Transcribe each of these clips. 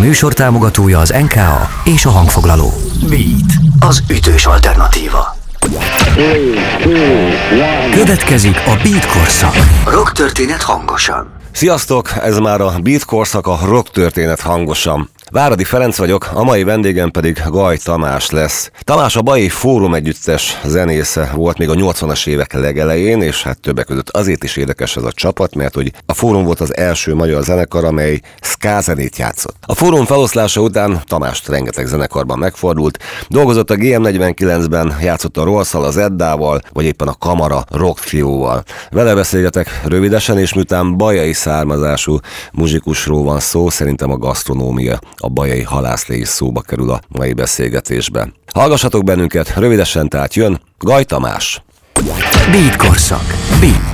műsor támogatója az NKA és a hangfoglaló. Beat, az ütős alternatíva. Következik a Beat korszak. Rock történet hangosan. Sziasztok! Ez már a Beat korszak, a rock történet hangosan. Váradi Ferenc vagyok, a mai vendégem pedig Gaj Tamás lesz. Tamás a Bajai Fórum együttes zenésze volt még a 80-as évek legelején, és hát többek között azért is érdekes ez a csapat, mert hogy a Fórum volt az első magyar zenekar, amely ska zenét játszott. A Fórum feloszlása után Tamás rengeteg zenekarban megfordult, dolgozott a GM49-ben, játszott a Rolszal, az Eddával, vagy éppen a Kamara rock trióval. Vele beszélgetek rövidesen, és miután bajai származású muzsikusról van szó, szerintem a gasztronómia a bajai halászlé is szóba kerül a mai beszélgetésbe. Hallgassatok bennünket, rövidesen tehát jön Gaj Tamás. Beat korszak. Beat.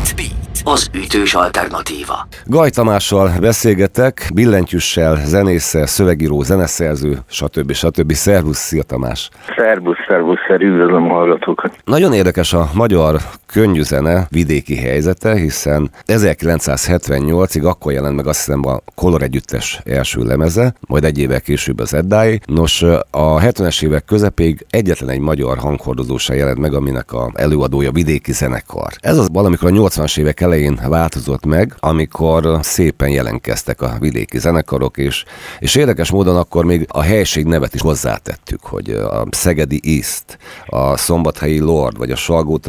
Az ütős alternatíva. Gaj Tamással beszélgetek, billentyűssel, zenésszel, szövegíró, zeneszerző, stb. stb. Szervusz, szia Tamás! Szervusz, szervusz, szervusz, üdvözlöm a hallgatókat! Nagyon érdekes a magyar könnyűzene vidéki helyzete, hiszen 1978-ig akkor jelent meg azt hiszem a Color együttes első lemeze, majd egy évvel később az Eddái. Nos, a 70-es évek közepéig egyetlen egy magyar hanghordozó jelent meg, aminek a előadója vidéki zenekar. Ez az valamikor a 80-as évek elején változott meg, amikor szépen jelenkeztek a vidéki zenekarok, és, és érdekes módon akkor még a helység nevet is hozzátettük, hogy a Szegedi East, a Szombathelyi Lord, vagy a salgó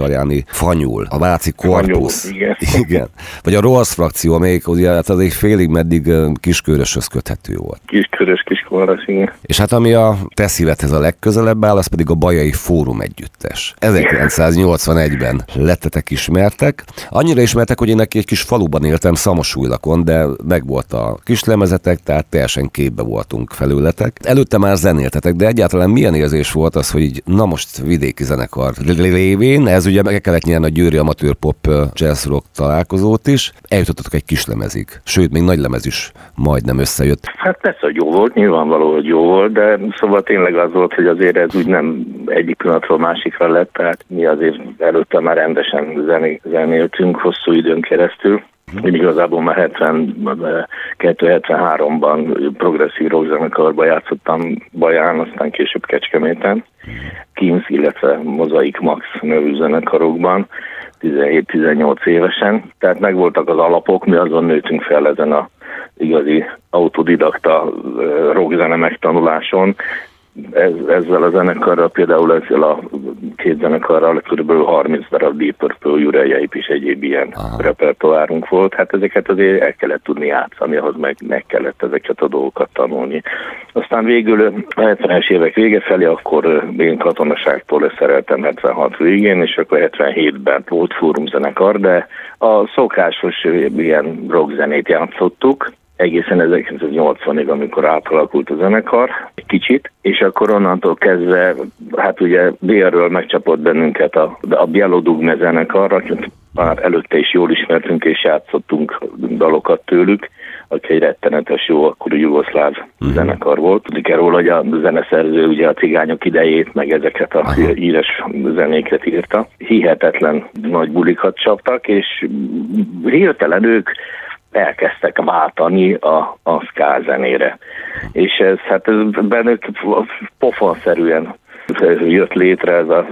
Fanyul, a Váci Korpusz, igen. igen. vagy a Rolls frakció, amelyik ugye hát az egy félig meddig kisköröshöz köthető volt. Kiskörös, kiskolas, igen. És hát ami a te szívedhez a legközelebb áll, az pedig a Bajai Fórum együttes. 1981-ben lettetek ismertek. Annyira ismertek, hogy én neki egy kis faluban éltem, Szamosújlakon, de meg volt a kis lemezetek, tehát teljesen képbe voltunk felületek. Előtte már zenéltetek, de egyáltalán milyen érzés volt az, hogy így, na most vidéki zenekar lévén, ez ugye meg kellett nyerni a Győri Amatőr Pop Jazz Rock találkozót is, eljutottatok egy kis lemezig, sőt, még nagy lemez is majdnem összejött. Hát persze, hogy jó volt, nyilvánvaló, hogy jó volt, de szóval tényleg az volt, hogy azért ez úgy nem egyik pillanatról másikra lett, tehát mi azért előtte már rendesen zené, zenéltünk hosszú időn keresztül. Én igazából már 70, 73-ban progresszív rockzenekarba játszottam Baján, aztán később Kecskeméten, Kings, illetve Mozaik Max nevű zenekarokban, 17-18 évesen. Tehát megvoltak az alapok, mi azon nőtünk fel ezen a igazi autodidakta rockzene megtanuláson, ez, ezzel a zenekarral, például ezzel a két zenekarral kb. 30 darab Deep Purple, Uriah és egyéb ilyen Aha. repertoárunk volt. Hát ezeket azért el kellett tudni játszani, ahhoz meg, meg kellett ezeket a dolgokat tanulni. Aztán végül a 70-es évek vége felé, akkor én katonaságtól leszereltem 76 végén, és akkor 77-ben volt fórum zenekar, de a szokásos ilyen rockzenét játszottuk, egészen 1980-ig, amikor átalakult a zenekar egy kicsit, és akkor onnantól kezdve, hát ugye délről megcsapott bennünket a, a Bielodugme zenekar, akit már előtte is jól ismertünk és játszottunk dalokat tőlük, aki egy rettenetes jó akkor jugoszláv uh-huh. zenekar volt. Tudik róla, hogy a zeneszerző ugye a cigányok idejét, meg ezeket a uh-huh. híres zenéket írta. Hihetetlen nagy bulikat csaptak, és hirtelen ők elkezdtek váltani a, a ska zenére. És ez, hát ez bennük pofonszerűen jött létre ez a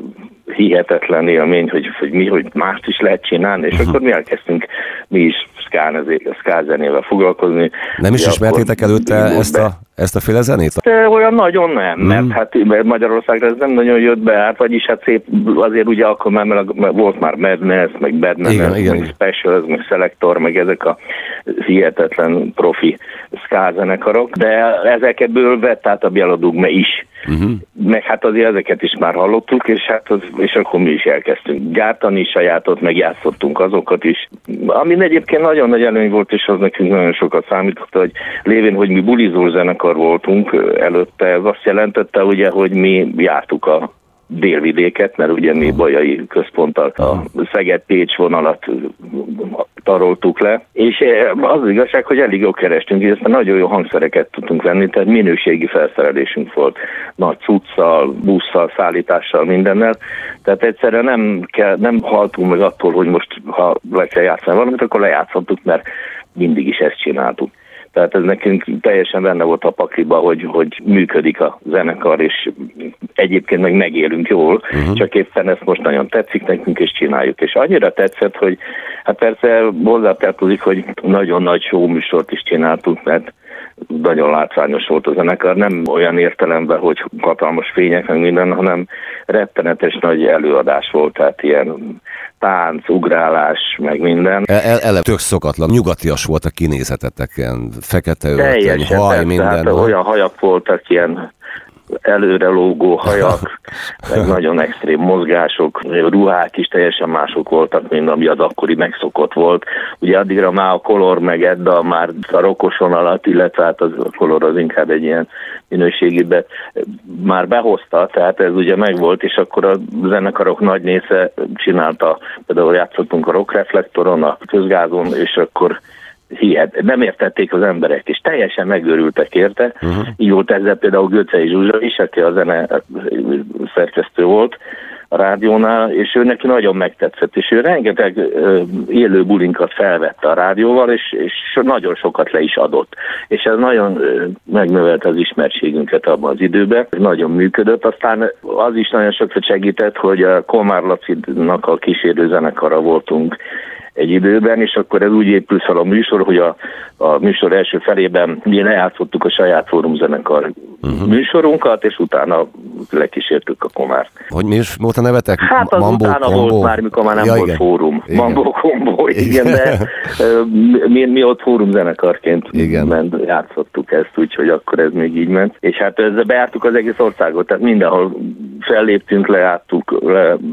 hihetetlen élmény, hogy, hogy mi, hogy mást is lehet csinálni, és uh-huh. akkor mi elkezdtünk mi is ska zenével foglalkozni. Nem is ismertétek előtte ezt a, ezt a féle zenét? De olyan nagyon nem, mert hát Magyarországra ez nem nagyon jött be, hát vagyis hát szép, azért ugye akkor már mert volt már Madness, meg Badness, igen, igen, meg Specials, meg Selector, meg ezek a hihetetlen profi ska zenekarok, de ezekből vett át a Bielodugme is. Uh-huh. Meg hát azért ezeket is már hallottuk, és hát az, és akkor mi is elkezdtünk gyártani sajátot, meg játszottunk azokat is. Ami egyébként nagyon nagy előny volt, és az nekünk nagyon sokat számított, hogy lévén, hogy mi bulizó zenekar voltunk előtte, ez azt jelentette ugye, hogy mi jártuk a délvidéket, mert ugye mi Bajai központtal a Szeged-Pécs vonalat taroltuk le, és az, az igazság, hogy elég jó kerestünk, és aztán nagyon jó hangszereket tudtunk venni, tehát minőségi felszerelésünk volt, nagy cuccal, busszal, szállítással, mindennel, tehát egyszerűen nem, kell, nem haltunk meg attól, hogy most ha le kell játszani valamit, akkor lejátszottuk, mert mindig is ezt csináltuk. Tehát ez nekünk teljesen benne volt a pakliba, hogy, hogy működik a zenekar, és egyébként meg megélünk jól, uh-huh. csak éppen ezt most nagyon tetszik nekünk, és csináljuk. És annyira tetszett, hogy hát persze hozzátartozik, hogy nagyon nagy show műsort is csináltunk, mert nagyon látványos volt a zenekar, nem olyan értelemben, hogy hatalmas fények, meg minden, hanem rettenetes nagy előadás volt, tehát ilyen tánc, ugrálás, meg minden. El, ele tök szokatlan, nyugatias volt a kinézeteteken, fekete öltöny, haj, minden. Tehát olyan hajak voltak, ilyen előre lógó hajak, meg nagyon extrém mozgások, ruhák is teljesen mások voltak, mint ami az akkori megszokott volt. Ugye addigra már a kolor meg Edda már a rokoson alatt, illetve hát az, a kolor az inkább egy ilyen minőségébe már behozta, tehát ez ugye megvolt, és akkor a zenekarok nagy része csinálta, például játszottunk a rockreflektoron, a közgázon, és akkor hihet, nem értették az emberek, és teljesen megőrültek érte. Uh-huh. Így volt ezzel például Göcei Zsuzsa is, aki a zene szerkesztő volt a rádiónál, és ő neki nagyon megtetszett, és ő rengeteg uh, élő bulinkat felvette a rádióval, és, és nagyon sokat le is adott. És ez nagyon uh, megnövelte az ismertségünket abban az időben, nagyon működött. Aztán az is nagyon sokat segített, hogy a Komár Lacinak a kísérő zenekara voltunk egy időben, és akkor ez úgy épül fel a műsor, hogy a, a műsor első felében mi lejátszottuk a saját fórumzenekar uh-huh. műsorunkat, és utána lekísértük a komárt. Hogy mi is volt a nevetek? Hát az Mambo, utána combo? volt már, mikor már nem ja, volt igen. fórum. Igen. Mambo Combo, igen, igen de mi, mi ott fórumzenekarként igen. ment, játszottuk ezt, úgyhogy akkor ez még így ment. És hát ezzel bejártuk az egész országot, tehát mindenhol felléptünk, lejátszottuk,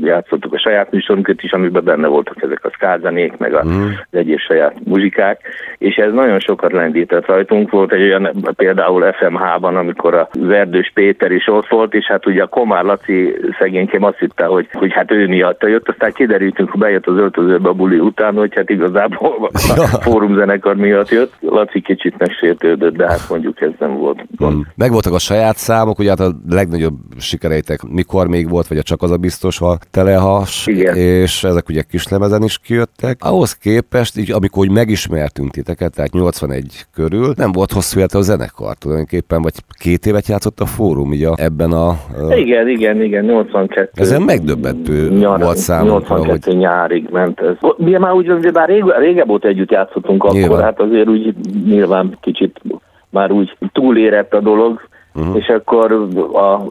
lejátszottuk a saját műsorunkat is, amiben benne voltak ezek a skázenék, meg a, mm. az egyes saját muzsikák, és ez nagyon sokat lendített rajtunk. Volt egy olyan például FMH-ban, amikor az Erdős Péter is ott volt, és hát ugye a Komár Laci szegénykém azt hitte, hogy, hogy hát ő miatt jött, aztán kiderültünk, hogy bejött az öltözőbe a buli után, hogy hát igazából a fórumzenekar miatt jött. Laci kicsit megsértődött, de hát mondjuk ez nem volt gond. Mm. Megvoltak a saját számok, ugye hát a legnagyobb sikereitek mikor még volt, vagy a csak az a biztos, ha telehas, Igen. és ezek ugye kislemezen is kijöttek. Ahhoz képest, így, amikor úgy megismertünk titeket, tehát 81 körül, nem volt hosszú élet a zenekar tulajdonképpen, vagy két évet játszott a fórum így a, ebben a... Igen, igen, igen, 82. Ezen megdöbbentő nyar, volt számunkra, 82 hogy... nyárig ment ez. Mi már úgy, hogy bár rég, régebb óta együtt játszottunk akkor, nyilván. hát azért úgy nyilván kicsit már úgy túlérett a dolog, uh-huh. és akkor a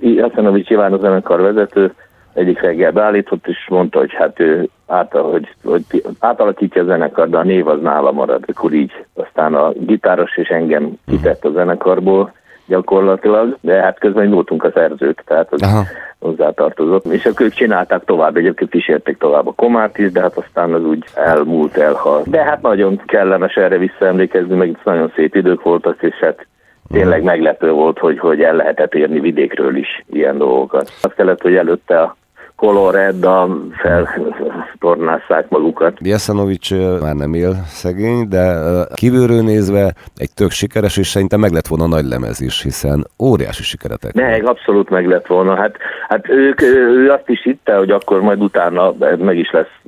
Jaszanovics Iván a zenekar vezető egyik reggel beállított, és mondta, hogy hát ő át, hogy, hogy átalakítja a zenekar, de a név az nála marad, akkor így. Aztán a gitáros és engem uh-huh. kitett a zenekarból gyakorlatilag, de hát közben voltunk a szerzők, tehát az Aha. Hozzátartozott. És akkor ők csinálták tovább, egyébként kísérték tovább a komárt is, de hát aztán az úgy elmúlt, elhalt. De hát nagyon kellemes erre visszaemlékezni, meg itt nagyon szép idők voltak, és hát tényleg meglepő volt, hogy, hogy el lehetett érni vidékről is ilyen dolgokat. Azt kellett, hogy előtte a Colorado feltornásszák magukat. Jeszanovics már nem él szegény, de kívülről nézve egy tök sikeres, és szerintem meg lett volna nagy lemez is, hiszen óriási sikeretek. Meg, abszolút meg lett volna. Hát, hát ők, ő azt is hitte, hogy akkor majd utána meg is lesz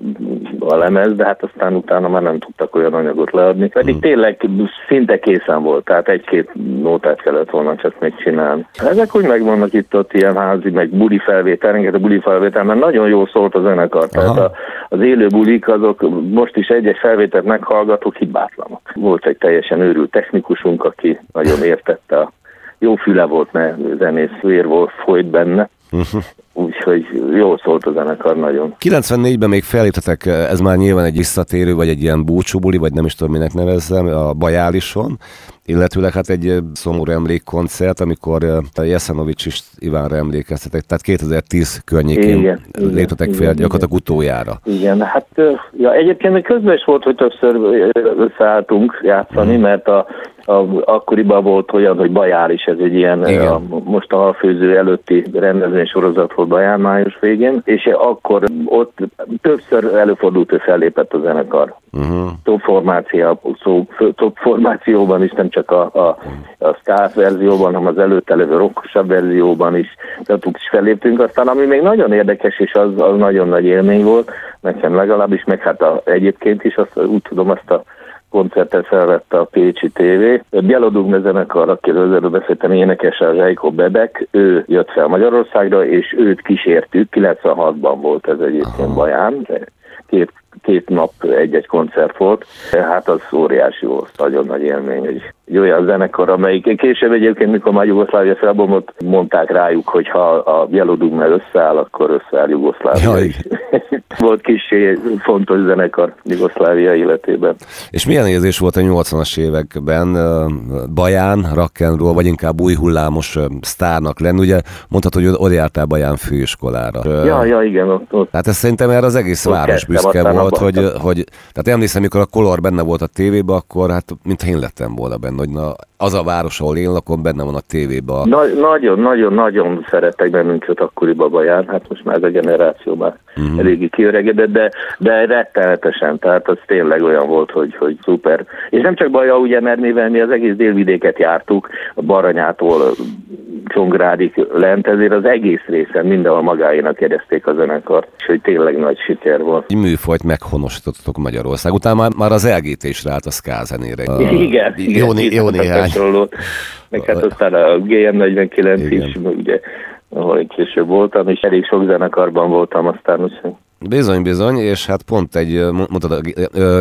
a lemez, de hát aztán utána már nem tudtak olyan anyagot leadni. Pedig hmm. tényleg szinte készen volt, tehát egy-két nótát kellett volna csak megcsinálni. Ezek úgy megvannak itt ott ilyen házi, meg buli felvétel, rengeteg buli felvétel, mert nagyon jól szólt a zenekar. Tehát a, az élő bulik azok most is egy-egy felvételt meghallgatók hibátlanok. Volt egy teljesen őrült technikusunk, aki nagyon értette a jó füle volt, mert zenész vér volt, folyt benne. Uh-huh. Úgyhogy jó szólt a zenekar nagyon. 94-ben még feléptetek, ez már nyilván egy visszatérő, vagy egy ilyen búcsúbuli, vagy nem is tudom, minek nevezzem, a Bajálison illetőleg hát egy szomorú emlékkoncert, amikor Jeszanovics is Ivánra emlékeztetek, tehát 2010 környékén igen, léptetek igen, fel igen, gyakorlatilag utójára. Igen, hát ja, egyébként közben is volt, hogy többször összeálltunk játszani, mm. mert a, a, akkoriban volt olyan, hogy Bajár is, ez egy ilyen, a, most a halfőző előtti rendezvény sorozat volt Bajár május végén, és akkor ott többször előfordult, hogy fellépett a zenekar. Uh-huh. Több formáció, szó, több formációban is, nem csak a, a, a ska verzióban, hanem az előtte levő rockosabb verzióban is, tehát is felléptünk. Aztán ami még nagyon érdekes, és az, az nagyon nagy élmény volt, nekem legalábbis, meg hát a, egyébként is, azt, úgy tudom azt a koncertet felvette a Pécsi TV. Bielodugme zenekar, akiről előbb beszéltem, énekes a Zsajko Bebek, ő jött fel Magyarországra, és őt kísértük, 96-ban volt ez egyébként Baján, két két nap egy-egy koncert volt, hát az óriási volt, nagyon nagy élmény, hogy egy olyan zenekar, amelyik később egyébként, mikor már Jugoszlávia felbomlott, mondták rájuk, hogy ha a Jelodugme összeáll, akkor összeáll Jugoszlávia is. volt kis fontos zenekar Jugoszlávia életében. És milyen érzés volt a 80-as években Baján, rock'n'roll, vagy inkább új hullámos sztárnak lenni? Ugye mondhatod, hogy oda jártál Baján főiskolára. Ja, ja, igen. Ott, ott. Hát ez szerintem erre az egész város büszke volt, hogy, hogy, tehát emlékszem, amikor a Color benne volt a tévében, akkor hát mintha én lettem volna benne, hogy na, az a város, ahol én lakom, benne van a tévében. Na, nagyon, nagyon, nagyon szerettek bennünket akkoriban Baján, hát most már ez a generáció már uh-huh. eléggé kiöregedett, de, de rettenetesen, tehát az tényleg olyan volt, hogy, hogy szuper. És nem csak Baja, ugye, mert mivel mi az egész délvidéket jártuk, a Baranyától Csongrádig lent, ezért az egész részen mindenhol magáénak érezték a zenekart, és hogy tényleg nagy siker volt. Műfajt meghonosítottok Magyarország, utána már, már az LGT is ráállt a skázenére. Igen, jó, igen, jó, jó néhány. Meg hát aztán a GM49 is, ugye, ahol később voltam, és elég sok zenekarban voltam aztán, úgyhogy Bizony, bizony, és hát pont egy, mondtad a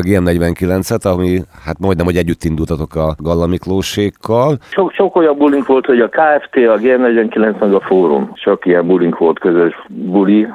GM49-et, ami hát majdnem, hogy együtt indultatok a Galla Miklósékkal. Sok, sok olyan bulink volt, hogy a KFT, a GM49 meg a Fórum. Sok ilyen bulink volt, közös buli,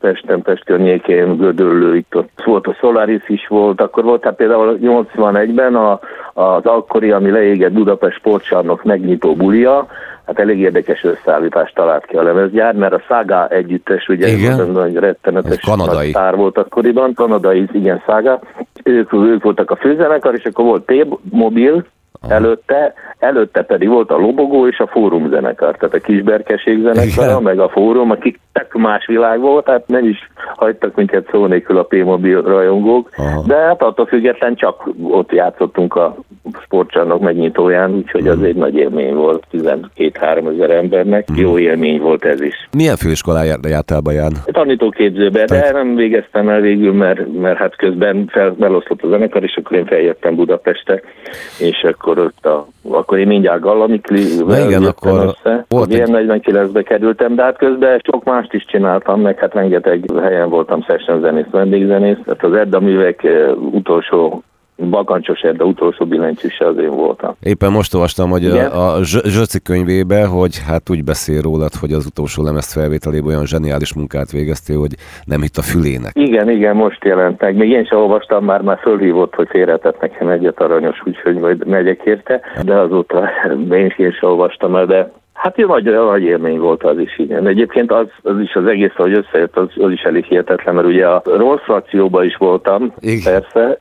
Pesten, Pest környékén, Gödöllő, itt ott volt a Solaris is volt, akkor volt hát például 81-ben a, az akkori, ami leégett Budapest sportcsarnok megnyitó bulia, hát elég érdekes összeállítást talált ki a lemezgyár, mert a Saga együttes, ugye igen? ez rettenetes ez kanadai. sztár volt akkoriban, kanadai, igen, Saga, ők, ők voltak a főzenekar, és akkor volt T-mobil, Előtte, előtte pedig volt a Lobogó és a Fórum zenekar, tehát a Kisberkeség zenekar, meg a Fórum, akik tök más világ volt, tehát nem is hagytak minket szó nélkül a P-mobil rajongók, Aha. de hát attól független csak ott játszottunk a sportcsarnok megnyitóján, úgyhogy az egy nagy élmény volt 12-3 ezer embernek, mm. jó élmény volt ez is. Milyen főiskolájára jártál Baján? Tanítóképzőbe, de nem végeztem el végül, mert, mert hát közben fel, eloszlott a zenekar, és akkor én feljöttem Budapestre, és akkor ott a, akkor én mindjárt Gallamikli igen, akkor össze. Volt egy... 49-be kerültem, de hát közben sok mást is csináltam, meg hát rengeteg helyen voltam session zenész, vendégzenész, tehát az Edda művek eh, utolsó Bakancsos Edda utolsó billentyűse az én voltam. Éppen most olvastam, hogy Igen? a, a Zsöci könyvébe, hogy hát úgy beszél rólad, hogy az utolsó lemez felvételében olyan zseniális munkát végeztél, hogy nem hitt a fülének. Igen, igen, most jelent meg. Még én sem olvastam, már már fölhívott, hogy félretett nekem egyet aranyos, úgyhogy majd megyek érte, de azóta én, én sem olvastam el, de Hát jó nagy, nagy élmény volt az is, igen. Egyébként az, az is az egész, hogy összejött, az, az is elég hihetetlen, mert ugye a rossz frakcióban is voltam, igen. persze,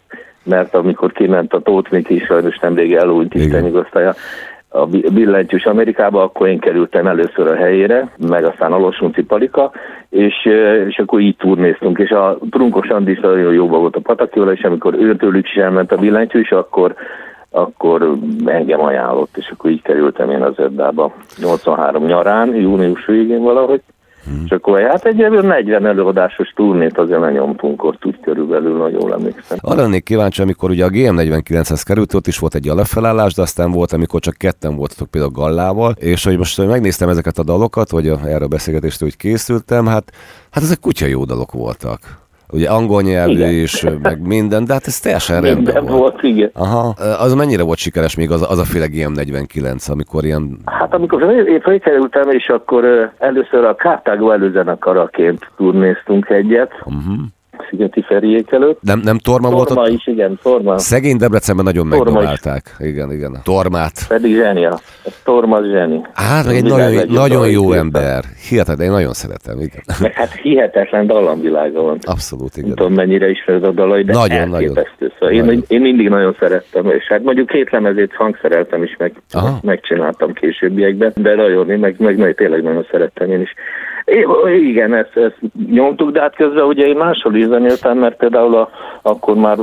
mert amikor kiment a Tóth Miki, sajnos nemrég elújt Isten igaztaja, a billentyűs Amerikába, akkor én kerültem először a helyére, meg aztán a Losunci Palika, és, és akkor így turnéztunk, és a Trunkos Andis nagyon jóban volt a Patakjóra, és amikor őtőlük is elment a billentyűs, akkor akkor engem ajánlott, és akkor így kerültem én az Eddába 83 nyarán, június végén valahogy, Hmm. És akkor hát egy 40 előadásos turnét azért lenyomtunk ott úgy körülbelül, nagyon emlékszem. Arra lennék kíváncsi, amikor ugye a GM49-hez került, ott is volt egy alapfelállás, de aztán volt, amikor csak ketten voltatok például Gallával, és hogy most megnéztem ezeket a dalokat, vagy erre a beszélgetést úgy készültem, hát, hát ezek kutya jó dalok voltak ugye angol nyelvű igen. is, meg minden, de hát ez teljesen minden rendben volt. volt. igen. Aha. Az mennyire volt sikeres még az, az a féle GM49, amikor ilyen... Hát amikor én felkerültem, és akkor először a Kártágó előzenekaraként turnéztunk egyet, uh-huh. Szigeti Feriék előtt. Nem, nem Torma, Torma volt Torma is, igen, Torma. Szegény Debrecenben nagyon Torma megdobálták. Is. Igen, igen. Tormát. Pedig zsenia. Torma zseni. Hát, meg egy nagyon, nagyon jó ember. Hihetetlen, én nagyon szeretem, igen. Meg hát hihetetlen dallamvilága van. Abszolút, igen. Nem tudom, mennyire ismered a dalai, de nagyon, nagyon. Szóval nagyon. Én, én, mindig nagyon szerettem, és hát mondjuk két lemezét hangszereltem is, meg, Aha. megcsináltam későbbiekben, de nagyon, én meg, meg, meg tényleg nagyon szerettem én is. Igen, ezt, ezt nyomtuk, de hát közben ugye én máshol is zenéltem, mert például a, akkor már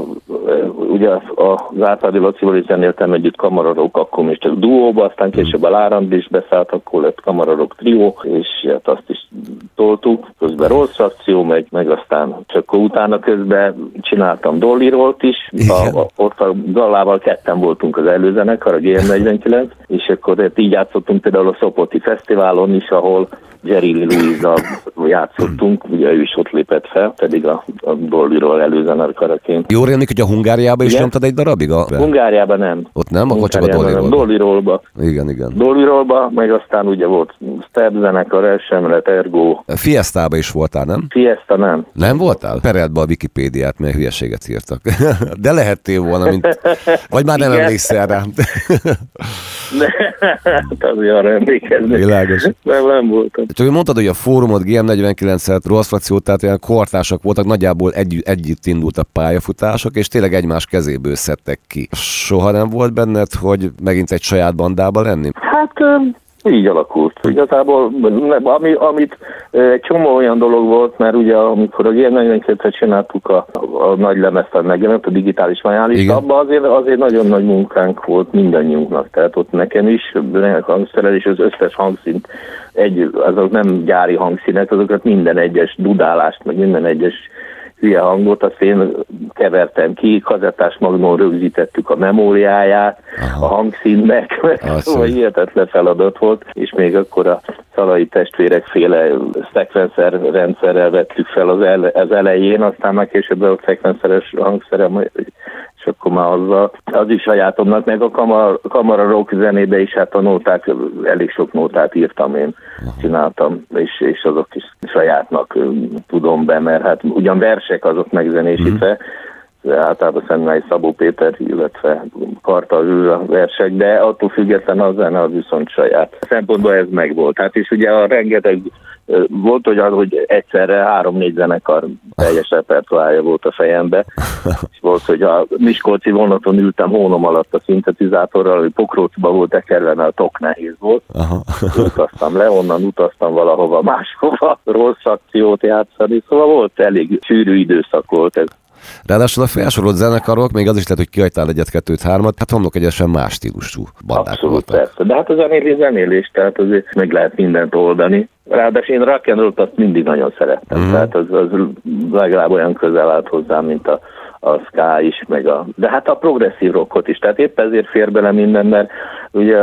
ugye az Árpádi Lacival is zenéltem együtt kamararok, akkor még csak duóba, aztán később a Lárand is beszállt, akkor lett kamararok trió, és hát azt is toltuk, közben rossz akció, meg, meg aztán csak utána közben csináltam Dolly Rollt is, a, a, ott a Gallával ketten voltunk az előzenekar, a GM49, és akkor így játszottunk például a Szopoti Fesztiválon is, ahol Jerry Louise-a játszottunk, ugye ő is ott lépett fel, pedig a, a Dollyról előzenekaraként. Jó rémlik, hogy a Hungáriába is igen? nyomtad egy darabig? A... Hungáriában nem. Ott nem, akkor csak a Dollyról. Dollyrolba. Igen, igen. Dollyrolba, meg aztán ugye volt Step zenekar, Elsemlet, Ergo. Fiestába is voltál, nem? Fiesta nem. Nem voltál? Perelt be a Wikipédiát, mert hülyeséget írtak. De lehettél volna, mint... Vagy már nem emlékszel rá. hát azért arra emlékezni. Világos. Nem, nem voltam. Csak mondtad, hogy a fórumot GM49-et, rossz frakció, tehát ilyen kortársak voltak, nagyjából együtt, együtt indult a pályafutások, és tényleg egymás kezéből szedtek ki. Soha nem volt benned, hogy megint egy saját bandába lenni? Hát így alakult. Igazából, ami, amit egy csomó olyan dolog volt, mert ugye amikor a G42-et csináltuk a, a nagy lemezt, megjelent a digitális majális, abban azért, azért nagyon nagy munkánk volt mindannyiunknak. Tehát ott nekem is, hangszerelés, az összes hangszint, egy, azok nem gyári hangszínek, azokat minden egyes dudálást, meg minden egyes hülye hangot, azt én kevertem ki, kazettás magnon rögzítettük a memóriáját, Aha. a hangszínnek, szóval hihetetlen feladat volt, és még akkor a szalai testvérek féle szekvenszer rendszerrel vettük fel az, ele, az elején, aztán már később a szekvenszeres hangszerem és akkor már azzal, az is sajátomnak, meg a kamar, kamara rock zenébe is hát a nóták, elég sok nótát írtam én, csináltam, és, és azok is sajátnak tudom be, mert hát ugyan versek azok megzenésítve, mm általában Szentmely Szabó Péter, illetve Karta ő a versek, de attól független a zene az viszont saját. A szempontból ez megvolt. Hát és ugye a rengeteg volt olyan, hogy egyszerre három-négy zenekar teljes repertoárja volt a fejembe, és volt, hogy a Miskolci vonaton ültem hónom alatt a szintetizátorral, hogy Pokrócba volt mert a tok nehéz volt. Utaztam le, onnan utaztam valahova máshova, rossz akciót játszani, szóval volt elég sűrű időszak volt ez. Ráadásul a felsorolt zenekarok, még az is lehet, hogy kihagytál egyet, kettőt, hármat, hát homlok egyesen más stílusú bandák Abszolút, voltak. persze. De hát a zenélés zenélés, tehát azért meg lehet mindent oldani. Ráadásul én rock and azt mindig nagyon szerettem, mm. tehát az, az legalább olyan közel állt hozzám, mint a, a ska is, meg a, de hát a progresszív rockot is, tehát épp ezért fér bele minden, mert ugye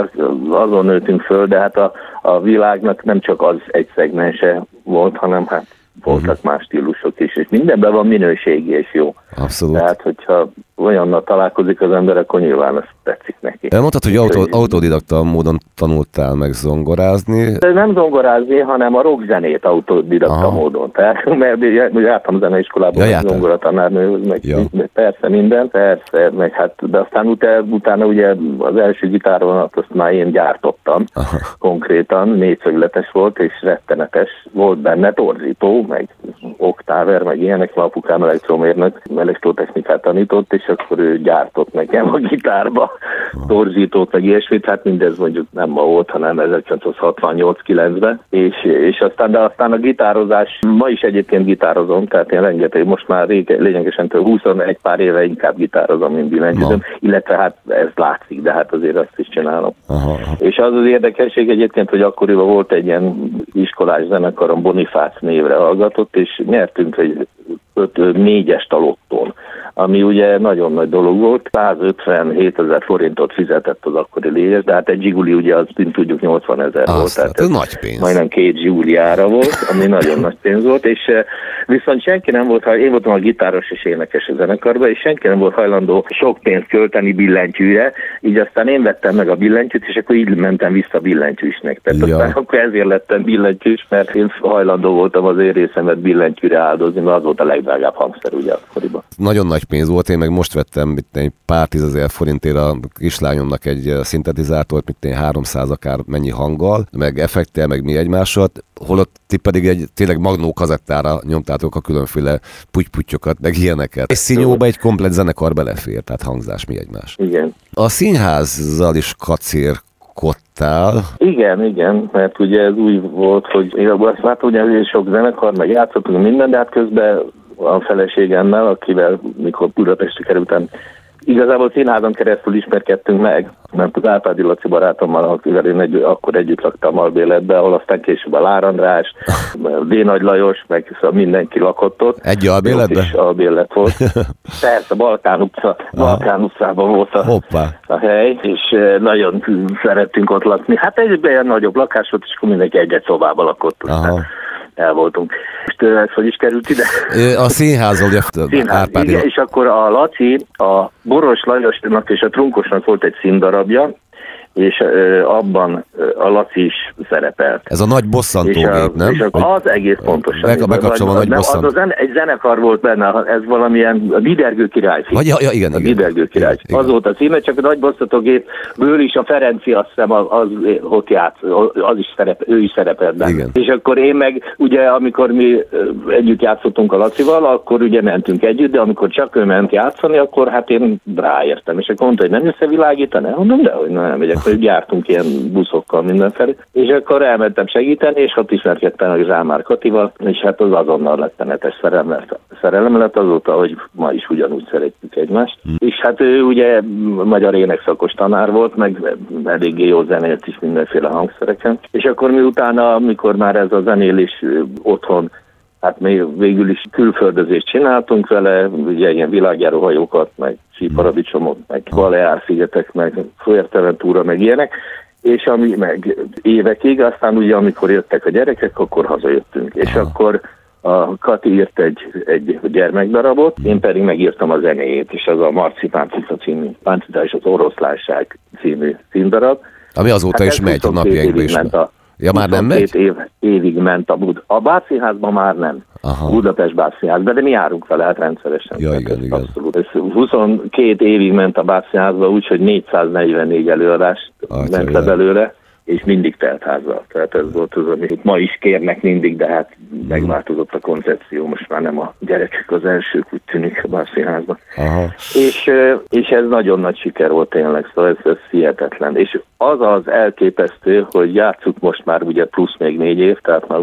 azon nőttünk föl, de hát a, a világnak nem csak az egy szegmense volt, hanem hát voltak uh-huh. más stílusok is, és mindenben van minőségi és jó. Abszolút. Tehát, hogyha olyannal találkozik az ember, akkor nyilván ez tetszik neki. Elmondtad, hogy autó, autodidakta módon tanultál meg zongorázni. De nem zongorázni, hanem a rockzenét autodidakta Aha. módon. Tehát, mert jártam zeneiskolában, ja, zongoratanárnő, meg ja. persze minden, persze, meg hát, de aztán utána, utána ugye az első gitáron azt már én gyártottam Aha. konkrétan, négyszögletes volt, és rettenetes volt benne torzító, meg oktáver, meg ilyenek, apukám elektromérnök, elektrotechnikát tanított, és akkor ő gyártott nekem a gitárba torzítót, meg ilyesmit, hát mindez mondjuk nem ma volt, hanem 1968-9-ben, és, és aztán, de aztán a gitározás, ma is egyébként gitározom, tehát én rengeteg, most már rég, lényegesen több 21 pár éve inkább gitározom, mint billentyűzöm, illetve hát ez látszik, de hát azért azt is csinálom. Aha. És az az érdekesség egyébként, hogy akkoriban volt egy ilyen iskolás zenekarom, Bonifác névre hallgatott, és nyertünk egy 5-4-es talotton ami ugye nagyon nagy dolog volt. 157 ezer forintot fizetett az akkori lényes, de hát egy zsiguli ugye az, mint tudjuk, 80 ezer volt. Tehát ez nagy pénz. Majdnem két zsiguliára volt, ami nagyon nagy pénz volt, és viszont senki nem volt, én voltam a gitáros és énekes a zenekarban, és senki nem volt hajlandó sok pénzt költeni billentyűre, így aztán én vettem meg a billentyűt, és akkor így mentem vissza billentyűsnek. Tehát ja. aztán akkor ezért lettem billentyűs, mert én hajlandó voltam az én részemet billentyűre áldozni, mert az volt a legdrágább hangszer ugye akkoriban. Nagyon nagy pénz volt, én meg most vettem egy pár tízezer forintért a kislányomnak egy eh, szintetizátort, mint én 300 akár mennyi hanggal, meg effektel, meg mi egymással, holott ti pedig egy tényleg magnó kazettára nyomtátok a különféle putyputyokat, meg ilyeneket. És színyóba egy komplet zenekar belefér, tehát hangzás mi egymás. Igen. A színházzal is kacér alkottál. Igen, igen, mert ugye ez új volt, hogy én azt látom, hogy sok zenekar, meg játszottunk minden, de hát közben a feleségemmel, akivel mikor Budapestre kerültem Igazából színházon keresztül ismerkedtünk meg, mert az Árpádi Laci barátommal, akivel én egy, akkor együtt laktam albéletbe, ahol aztán később a Lár András, D. Nagy Lajos, meg szóval mindenki lakott ott. Egy albéletben? Is albélet volt. Persze, Balkán utca, Balkán utcában volt a, Hoppá. a hely, és nagyon szerettünk ott lakni. Hát egy ilyen nagyobb lakás volt, és akkor mindenki egy-egy szobában lakott. Aha el voltunk. És ez hogy is került ide? A színházol, Színház, igen, és akkor a Laci, a Boros Lajosnak és a Trunkosnak volt egy színdarabja, és abban a Laci is szerepelt. Ez a nagy bosszantógép, nem? És az egész pontosan. Meg, bekapcsolva a nagy bosszantó. Az, az egy zenekar volt benne, ez valamilyen a Didergő király. Vagy, ja, ja, igen, a igen. Didergő király. Igen, az volt a címe, csak a nagy bosszantógépből is a Ferenci azt hiszem az, az ott játsz, az is szerep, ő is szerepelt benne. Igen. És akkor én meg, ugye amikor mi együtt játszottunk a Lacival, akkor ugye mentünk együtt, de amikor csak ő ment játszani, akkor hát én ráértem. És akkor mondta, hogy nem összevilágítani? Mondom, de hogy nem megyek hogy gyártunk ilyen buszokkal mindenfelé, és akkor elmentem segíteni, és ott ismerkedtem a Zsámár Katival, és hát az azonnal lett netes szerelem, szerelem lett azóta, hogy ma is ugyanúgy szeretjük egymást. Mm. És hát ő ugye magyar énekszakos tanár volt, meg eléggé jó zenélt is mindenféle hangszereken. És akkor miután, amikor már ez a zenélés otthon hát még végül is külföldözést csináltunk vele, ugye ilyen világjáró hajókat, meg síparadicsomot, meg Baleár-szigetek, meg Fuerteventura, meg ilyenek, és ami meg évekig, aztán ugye amikor jöttek a gyerekek, akkor hazajöttünk, és akkor a Kati írt egy, egy gyermekdarabot, én pedig megírtam a zenéjét, és az a Marci Páncita című, Páncita és az oroszlánság című színdarab. Ami azóta hát is megy a napjainkban is. Ment a Ja, már nem megy? év, évig ment a Bud. A Bácszínházban már nem. Aha. Budapest Bácszínházban, de mi járunk vele hát rendszeresen. Ja, igen, igen. Abszolút. Ez 22 évig ment a Bácszínházban, úgyhogy 444 előadást ah, ment le belőle és mindig teltházzal. Tehát ez volt az, amit ma is kérnek mindig, de hát megváltozott a koncepció, most már nem a gyerekek az elsők, úgy tűnik a bárszínházban. És, és ez nagyon nagy siker volt tényleg, szóval ez, ez hihetetlen. És az az elképesztő, hogy játsszuk most már ugye plusz még négy év, tehát már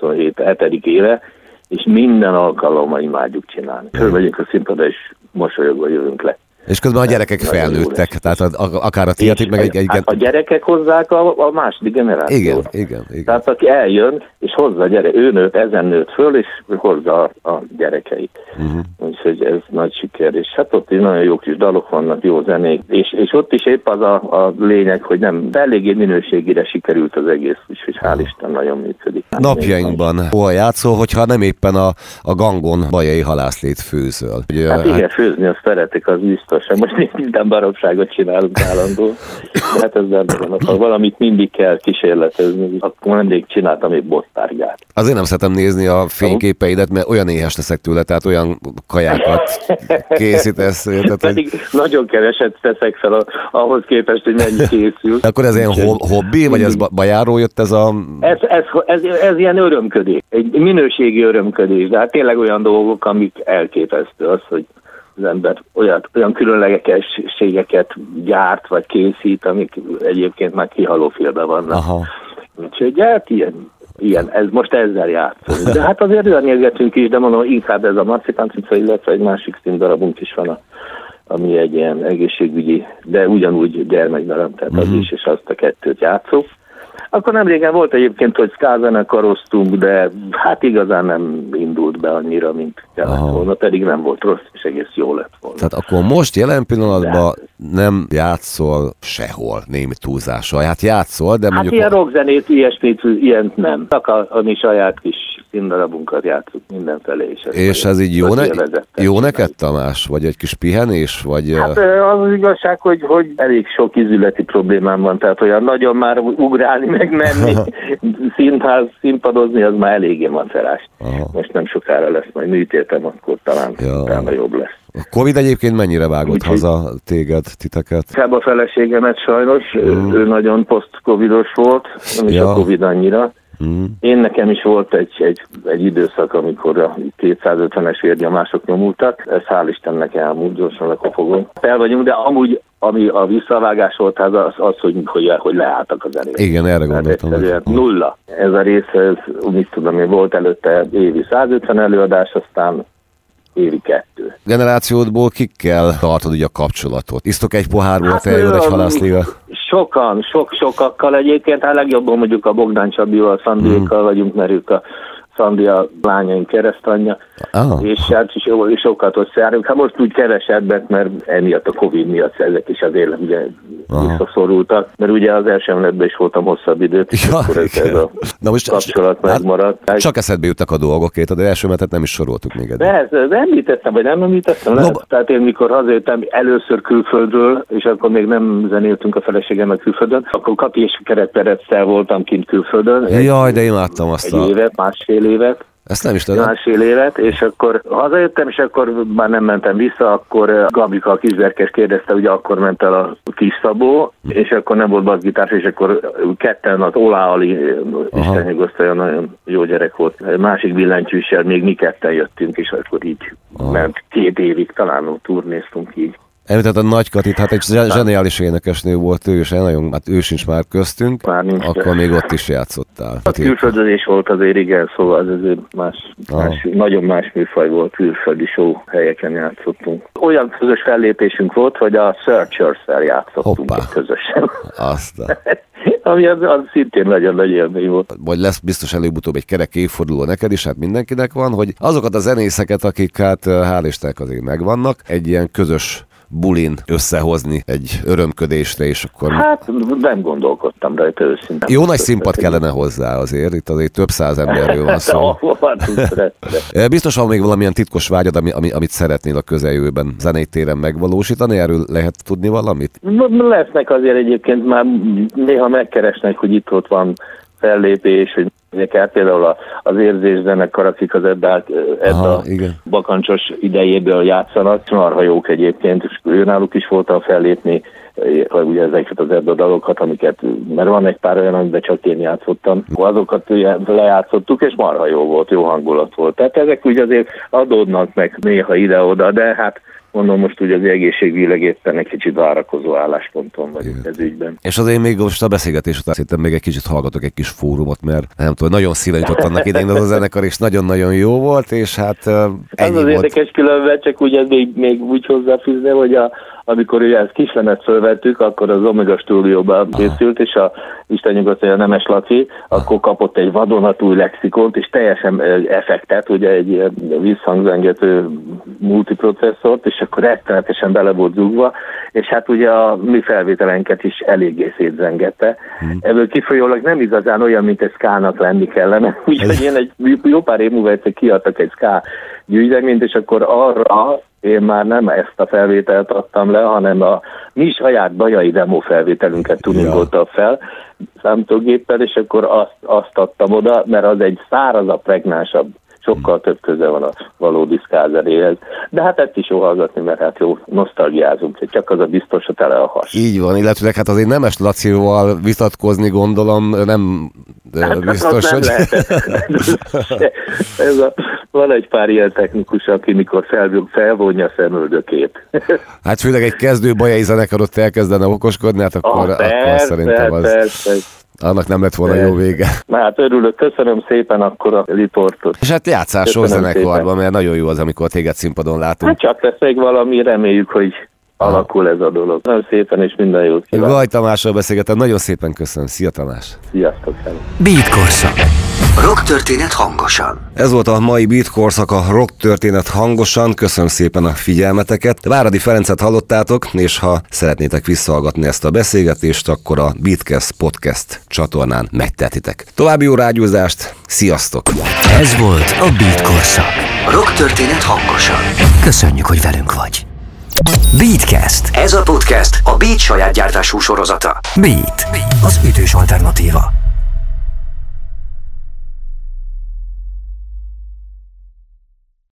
26-27 7. éve, és minden alkalommal imádjuk csinálni. Fölvegyünk a színpadra, és mosolyogva jövünk le. És közben a gyerekek felnőttek, tehát a, akár a tiatik, meg egy... egy hát a gyerekek hozzák a, a második generációt. Igen, igen, igen. Tehát aki eljön, és hozza a gyerek, ő nőtt, ezen nőtt föl, és hozza a, a gyerekeit. Uh-huh. Úgyhogy ez nagy siker, és hát ott is nagyon jó kis dalok vannak, jó zenék, és, és ott is épp az a, a lényeg, hogy nem, de eléggé minőségére sikerült az egész, úgyhogy hál' uh-huh. Isten nagyon működik. Hát Napjainkban hol játszol, hogyha nem éppen a, a gangon bajai halászlét főzöl? Ugye, hát igen, hát... főzni azt szeretik, az biztos biztosan. Most minden baromságot csinálunk állandó. De hát ez nem van. Ha valamit mindig kell kísérletezni, akkor mindig csináltam egy bottárgát. Azért nem szeretem nézni a fényképeidet, mert olyan éhes leszek tőle, tehát olyan kajákat készítesz. Tehát, Pedig hogy... nagyon keveset teszek fel a, ahhoz képest, hogy mennyi készül. Akkor ez ilyen hobbi, vagy ez bajáról jött ez a... Ez, ez, ez, ez ilyen örömködés, egy minőségi örömködés, de hát tényleg olyan dolgok, amik elképesztő az, hogy az ember olyan, olyan különlegességeket gyárt vagy készít, amik egyébként már kihaló félben vannak. Aha. Úgyhogy hát ilyen, ilyen, ez most ezzel játszunk. De hát azért érgetünk is, de mondom, inkább ez a marcipán cica, illetve egy másik színdarabunk is van, a, ami egy ilyen egészségügyi, de ugyanúgy gyermekdarab, tehát mm-hmm. az mhm. is, és azt a kettőt játszunk. Akkor nem régen volt egyébként, hogy szkázenekaroztunk, de hát igazán nem indult be annyira, mint kellett Aha. volna, pedig nem volt rossz, és egész jó lett volna. Tehát akkor most jelen pillanatban de... nem játszol sehol némi túlzással. Hát játszol, de hát mondjuk... Hát ilyen rockzenét, ilyesmit, ilyen nem. Csak a, a mi saját kis színdarabunkat játszunk mindenfelé. És ez, és ez így jó, ne, jó neked, Tamás? Vagy egy kis pihenés? Vagy... Hát az az igazság, hogy, hogy elég sok izületi problémám van, tehát olyan nagyon már ugrálni, meg menni, színház, színpadozni, az már eléggé macerás. Most nem sokára lesz majd műtétem, akkor talán ja. utána jobb lesz. A Covid egyébként mennyire vágott Úgy, haza téged, titeket? Inkább a feleségemet sajnos, mm. ő nagyon post-covidos volt, nem is ja. a Covid annyira Mm. Én nekem is volt egy, egy, egy időszak, amikor a 250-es vérnyomások nyomultak, ez hál' Istennek elmúlt, gyorsan lekopogom. Fel vagyunk, de amúgy ami a visszavágás volt, az, az, az hogy, hogy, hogy leálltak az zenék. Igen, erre gondoltam. Ez, nulla. Ez a rész, ez, mit tudom én, volt előtte évi 150 előadás, aztán évi kettő. Generációdból kikkel tartod ugye a kapcsolatot? Isztok egy pohárból hát, fejjel egy halászlével? Sokan, sok-sokakkal egyébként, hát legjobban mondjuk a Bogdán Csabival, Szandékkal hmm. vagyunk, mert ők a Szandi a lányaink keresztanyja, ah. és hát is sokat összejárunk. Hát most úgy kevesebbet, mert emiatt a Covid miatt ezek is azért ugye Aha. visszaszorultak, mert ugye az első emletben is voltam hosszabb időt, és ja, akkor ez, ez a Na most kapcsolat hát, megmaradt. Csak eszedbe jutnak a dolgok, két, de első metet nem is soroltuk még eddig. De ezt, ezt említettem, vagy nem említettem? No, Tehát én mikor hazajöttem először külföldről, és akkor még nem zenéltünk a feleségemmel külföldön, akkor Kapi és Keretperectel voltam kint külföldön. Jaj, de imádtam azt egy a... évet, másfél évet. Ezt nem is tudom. Másfél évet, és akkor hazajöttem, és akkor már nem mentem vissza, akkor eh, Gabika a kisberkes kérdezte, ugye akkor ment el a kis Szabó, és akkor nem volt bassgitár, és akkor ketten az Olá Ali, eh, Isten nyugosztalja, nagyon jó gyerek volt. Másik billentyűssel még mi ketten jöttünk, és akkor így Aha. ment két évig, talán turnéztunk így. Említett a Nagy Katit, hát egy zseniális énekesnő volt ő, és nagyon, hát ő sincs már köztünk, már nincs akkor még ott is játszottál. A külföldön is volt azért igen, szóval ez azért más, más, nagyon más műfaj volt, külföldi show helyeken játszottunk. Olyan közös fellépésünk volt, hogy a Searchers-szel játszottunk Hoppá. közösen. Aztán. Ami az, az szintén nagyon nagy élmény volt. Vagy lesz biztos előbb-utóbb egy kerek évforduló neked is, hát mindenkinek van, hogy azokat a zenészeket, akik hát hál' Istennek azért megvannak, egy ilyen közös bulin összehozni egy örömködésre, és akkor... Hát nem gondolkodtam rajta őszintén. Jó nagy színpad kellene hozzá azért, itt azért több száz emberről van szó. Biztos van még valamilyen titkos vágyad, ami, ami, amit szeretnél a közeljövőben zenei téren megvalósítani, erről lehet tudni valamit? Lesznek azért egyébként már néha megkeresnek, hogy itt ott van fellépés, hogy kell például az érzés zenekar, akik az Edda, Edda bakancsos idejéből játszanak, marha jók egyébként, és őnáluk is voltam fellépni, ugye ezeket az Edda dalokat, amiket, mert van egy pár olyan, amiben csak én játszottam, azokat lejátszottuk, és marha jó volt, jó hangulat volt. Tehát ezek úgy azért adódnak meg néha ide-oda, de hát mondom, most ugye az egészségügyileg éppen egy kicsit várakozó állásponton vagyunk ez ügyben. És azért még most a beszélgetés után szerintem még egy kicsit hallgatok egy kis fórumot, mert nem tudom, nagyon szívenyított annak idején az a zenekar, és nagyon-nagyon jó volt, és hát ennyi Ez az volt. érdekes különben, csak ugye még, még úgy hozzáfűzni, hogy a, amikor ugye ezt kislemet fölvettük, akkor az Omega stúdióban készült, és a Isten nyugodtan a Nemes Laci, akkor kapott egy vadonatúj lexikont, és teljesen effektet, ugye egy ilyen visszhangzengető multiprocesszort, és akkor rettenetesen bele volt zugva, és hát ugye a mi felvételenket is eléggé szétzengette. Hmm. Ebből kifolyólag nem igazán olyan, mint egy skának lenni kellene, úgyhogy én egy jó pár év múlva egyszer kiadtak egy ská gyűjteményt, és akkor arra én már nem ezt a felvételt adtam le, hanem a mi saját bajai demo felvételünket tuningolta fel számítógéppel, és akkor azt, azt adtam oda, mert az egy szárazabb, pregnásabb sokkal több köze van a valódi szkázeréhez. De hát ezt is jó hallgatni, mert hát jó, nosztalgiázunk, csak az a biztos, hogy tele a has. Így van, illetve hát azért Nemes Lacival vitatkozni gondolom nem hát, biztos, hát hogy... Nem Ez a, van egy pár ilyen technikus, aki mikor fel, felvonja a szemöldökét. Hát főleg egy kezdő bajai zenekarot elkezdene okoskodni, hát akkor, ah, persze, akkor szerintem az... Persze annak nem lett volna jó vége. Na hát örülök, köszönöm szépen akkor a riportot. És hát játszál sok zenekarban, mert nagyon jó az, amikor téged színpadon látunk. Hát csak lesz még valami, reméljük, hogy alakul ez a dolog. Nagyon szépen és minden jót kívánok. Vaj Tamással beszélgetem, nagyon szépen köszönöm. Szia Tamás! Sziasztok! Beat Korszak. Rock történet hangosan. Ez volt a mai Beat Korszak, a rock történet hangosan. Köszönöm szépen a figyelmeteket. Váradi Ferencet hallottátok, és ha szeretnétek visszahallgatni ezt a beszélgetést, akkor a Beatcast podcast csatornán megtehetitek. További jó rágyúzást, sziasztok! Ez volt a Beat Korszak. Rock történet hangosan. Köszönjük, hogy velünk vagy. Beatcast. Ez a podcast a Beat saját gyártású sorozata. Beat, az ütős alternatíva.